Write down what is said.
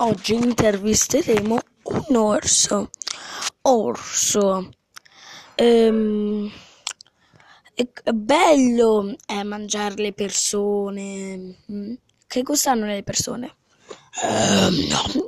Oggi intervisteremo un orso. Orso. Ehm, è è bello è mangiare le persone. Mm. Che gusto hanno le persone? Ehm,